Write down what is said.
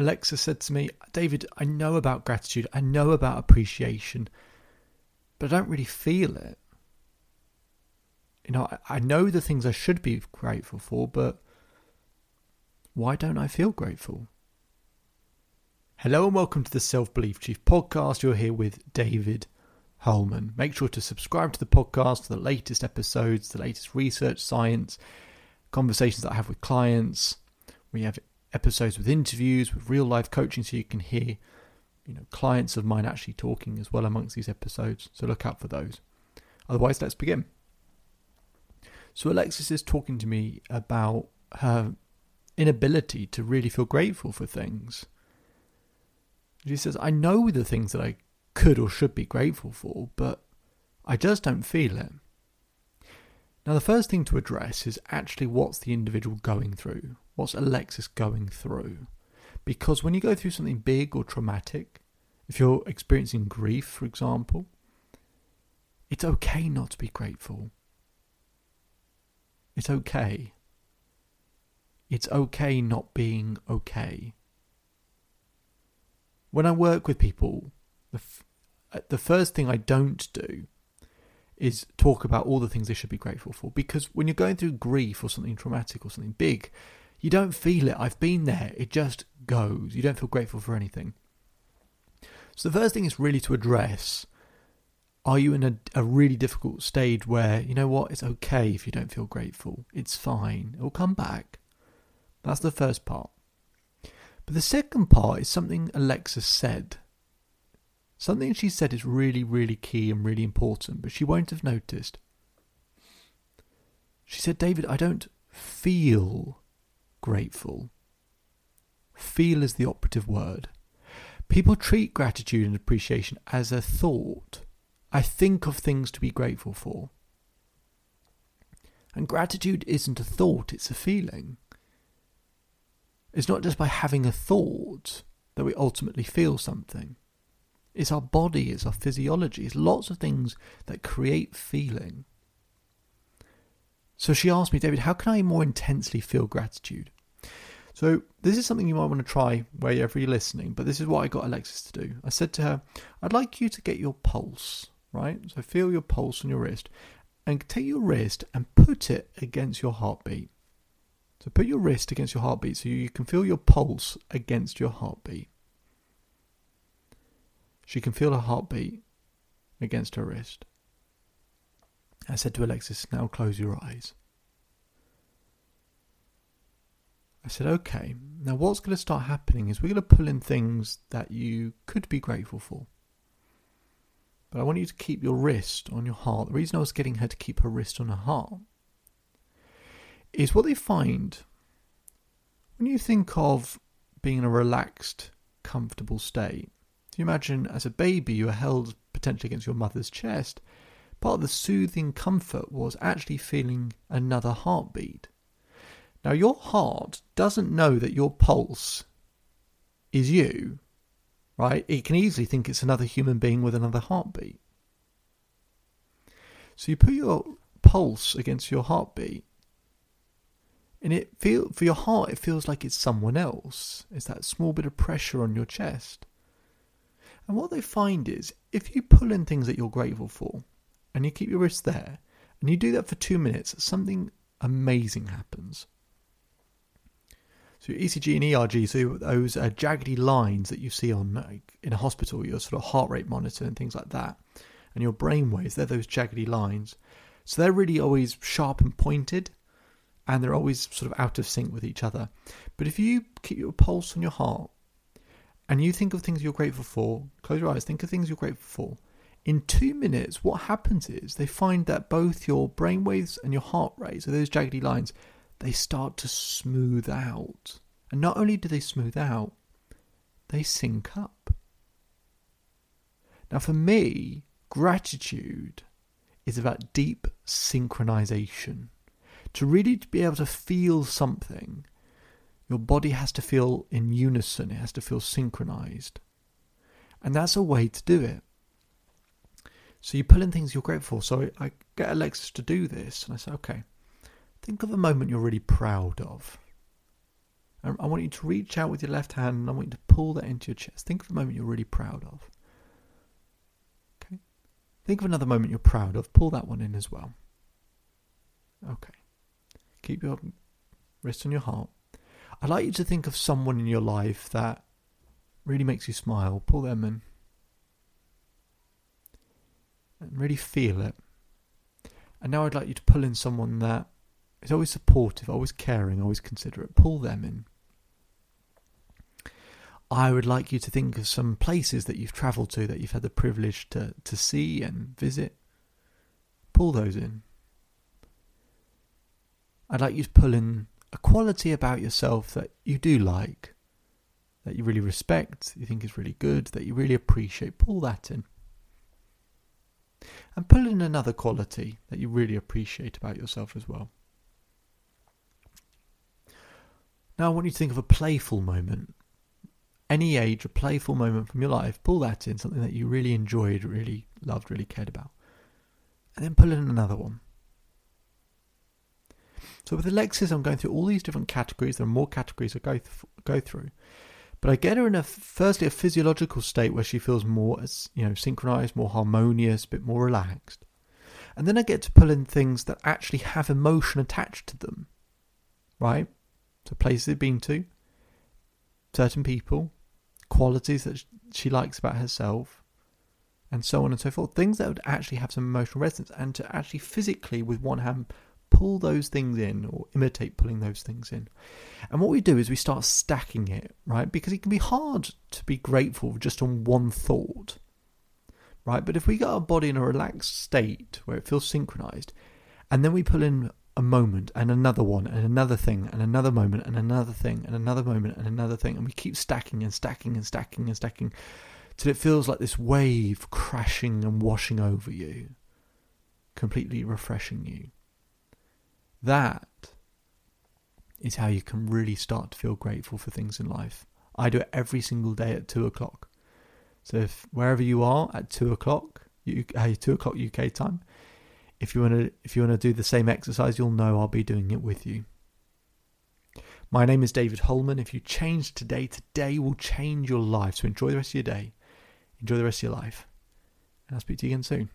Alexis said to me, David, I know about gratitude, I know about appreciation, but I don't really feel it. You know, I, I know the things I should be grateful for, but why don't I feel grateful? Hello and welcome to the Self Belief Chief podcast. You're here with David Hulman. Make sure to subscribe to the podcast for the latest episodes, the latest research, science, conversations that I have with clients. We have episodes with interviews, with real life coaching, so you can hear, you know, clients of mine actually talking as well amongst these episodes. So look out for those. Otherwise, let's begin. So Alexis is talking to me about her inability to really feel grateful for things. She says, I know the things that I could or should be grateful for, but I just don't feel it. Now, the first thing to address is actually what's the individual going through? What's Alexis going through? Because when you go through something big or traumatic, if you're experiencing grief, for example, it's okay not to be grateful. It's okay. It's okay not being okay. When I work with people, the, f- uh, the first thing I don't do is talk about all the things they should be grateful for. Because when you're going through grief or something traumatic or something big, you don't feel it. I've been there. It just goes. You don't feel grateful for anything. So the first thing is really to address are you in a, a really difficult stage where, you know what, it's okay if you don't feel grateful. It's fine. It will come back. That's the first part. But the second part is something Alexis said Something she said is really, really key and really important, but she won't have noticed. She said, David, I don't feel grateful. Feel is the operative word. People treat gratitude and appreciation as a thought. I think of things to be grateful for. And gratitude isn't a thought, it's a feeling. It's not just by having a thought that we ultimately feel something. It's our body, it's our physiology, it's lots of things that create feeling. So she asked me, David, how can I more intensely feel gratitude? So this is something you might want to try wherever you're listening, but this is what I got Alexis to do. I said to her, I'd like you to get your pulse, right? So feel your pulse on your wrist and take your wrist and put it against your heartbeat. So put your wrist against your heartbeat so you can feel your pulse against your heartbeat. She can feel her heartbeat against her wrist. I said to Alexis, Now close your eyes. I said, Okay, now what's going to start happening is we're going to pull in things that you could be grateful for. But I want you to keep your wrist on your heart. The reason I was getting her to keep her wrist on her heart is what they find when you think of being in a relaxed, comfortable state you imagine as a baby you were held potentially against your mother's chest, part of the soothing comfort was actually feeling another heartbeat. Now, your heart doesn't know that your pulse is you, right? It can easily think it's another human being with another heartbeat. So you put your pulse against your heartbeat, and it feel for your heart, it feels like it's someone else. It's that small bit of pressure on your chest. And what they find is if you pull in things that you're grateful for and you keep your wrist there and you do that for two minutes, something amazing happens. So ECG and ERG, so those uh, jaggedy lines that you see on like, in a hospital, your sort of heart rate monitor and things like that, and your brain waves, they're those jaggedy lines. So they're really always sharp and pointed, and they're always sort of out of sync with each other. But if you keep your pulse on your heart and you think of things you're grateful for, close your eyes, think of things you're grateful for. In two minutes, what happens is they find that both your brain waves and your heart rate, so those jaggedy lines, they start to smooth out. And not only do they smooth out, they sync up. Now, for me, gratitude is about deep synchronization. To really be able to feel something your body has to feel in unison, it has to feel synchronized. And that's a way to do it. So you pull in things you're grateful for. So I get Alexis to do this, and I say, okay, think of a moment you're really proud of. Um, I want you to reach out with your left hand and I want you to pull that into your chest. Think of a moment you're really proud of. Okay. Think of another moment you're proud of. Pull that one in as well. Okay. Keep your wrist on your heart. I'd like you to think of someone in your life that really makes you smile. Pull them in. And really feel it. And now I'd like you to pull in someone that is always supportive, always caring, always considerate. Pull them in. I would like you to think of some places that you've travelled to that you've had the privilege to, to see and visit. Pull those in. I'd like you to pull in a quality about yourself that you do like, that you really respect, you think is really good, that you really appreciate. Pull that in. And pull in another quality that you really appreciate about yourself as well. Now, I want you to think of a playful moment. Any age, a playful moment from your life, pull that in, something that you really enjoyed, really loved, really cared about. And then pull in another one. So with Alexis, I'm going through all these different categories. There are more categories I go, th- go through. But I get her in a firstly a physiological state where she feels more you know synchronized, more harmonious, a bit more relaxed. And then I get to pull in things that actually have emotion attached to them. Right? So places they've been to, certain people, qualities that she likes about herself, and so on and so forth. Things that would actually have some emotional resonance, and to actually physically, with one hand, pull those things in or imitate pulling those things in. And what we do is we start stacking it, right? Because it can be hard to be grateful just on one thought, right? But if we get our body in a relaxed state where it feels synchronized, and then we pull in a moment and another one and another thing and another moment and another thing and another moment and another thing, and we keep stacking and stacking and stacking and stacking till it feels like this wave crashing and washing over you, completely refreshing you. That is how you can really start to feel grateful for things in life. I do it every single day at two o'clock. So if wherever you are at two o'clock, you, uh, two o'clock UK time, if you want to if you want to do the same exercise, you'll know I'll be doing it with you. My name is David Hulman. If you change today, today will change your life. So enjoy the rest of your day. Enjoy the rest of your life. And I'll speak to you again soon.